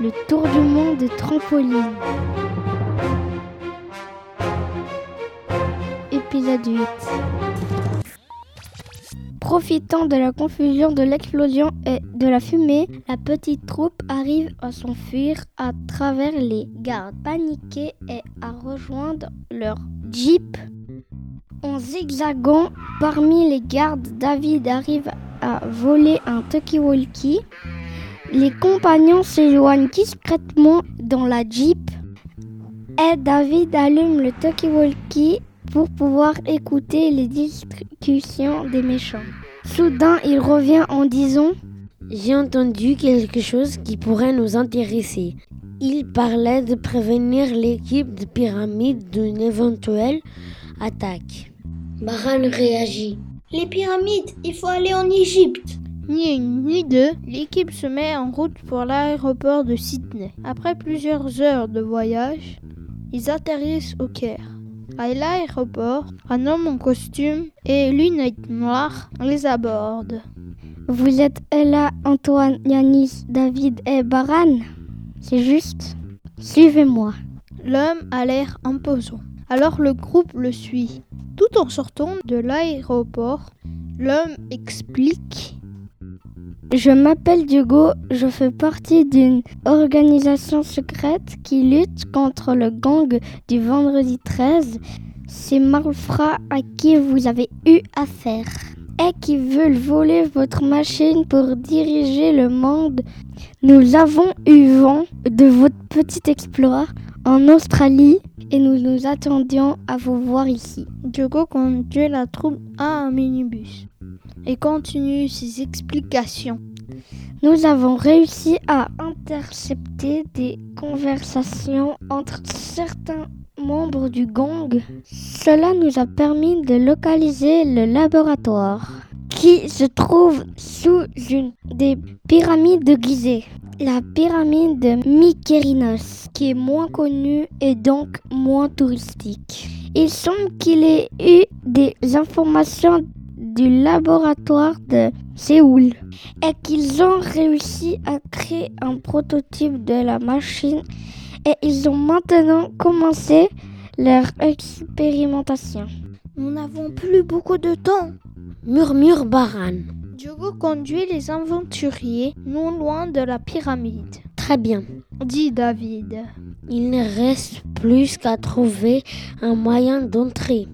le tour du monde de trampoline. Épisode 8 Profitant de la confusion de l'explosion et de la fumée, la petite troupe arrive à s'enfuir à travers les gardes paniqués et à rejoindre leur jeep. En zigzagant parmi les gardes, David arrive à voler un talkie-walkie. Les compagnons s'éloignent discrètement dans la jeep et David allume le talkie-walkie pour pouvoir écouter les discussions des méchants. Soudain, il revient en disant J'ai entendu quelque chose qui pourrait nous intéresser. Il parlait de prévenir l'équipe de pyramide d'une éventuelle attaque. Baran réagit. Les pyramides, il faut aller en Égypte. Ni une ni deux, l'équipe se met en route pour l'aéroport de Sydney. Après plusieurs heures de voyage, ils atterrissent au Caire. À l'aéroport, un homme en costume et lunettes noires les aborde. Vous êtes Ella, Antoine, Yanis, David et Baran C'est juste Suivez-moi. L'homme a l'air imposant. Alors le groupe le suit. Tout en sortant de l'aéroport, l'homme explique Je m'appelle Diego, je fais partie d'une organisation secrète qui lutte contre le gang du vendredi 13. C'est malfrats à qui vous avez eu affaire et qui veulent voler votre machine pour diriger le monde. Nous avons eu vent de votre petit exploit en Australie et nous nous attendions à vous voir ici. Diogo conduit la troupe à un minibus et continue ses explications. Nous avons réussi à intercepter des conversations entre certains membres du gang. Cela nous a permis de localiser le laboratoire qui se trouve sous une des pyramides de Gizeh. La pyramide de est moins connue et donc moins touristique. Il semble qu'il ait eu des informations du laboratoire de Séoul et qu'ils ont réussi à créer un prototype de la machine et ils ont maintenant commencé leur expérimentation. Nous n'avons plus beaucoup de temps, murmure Baran. Diogo conduit les aventuriers non loin de la pyramide. Très bien, dit David. Il ne reste plus qu'à trouver un moyen d'entrer.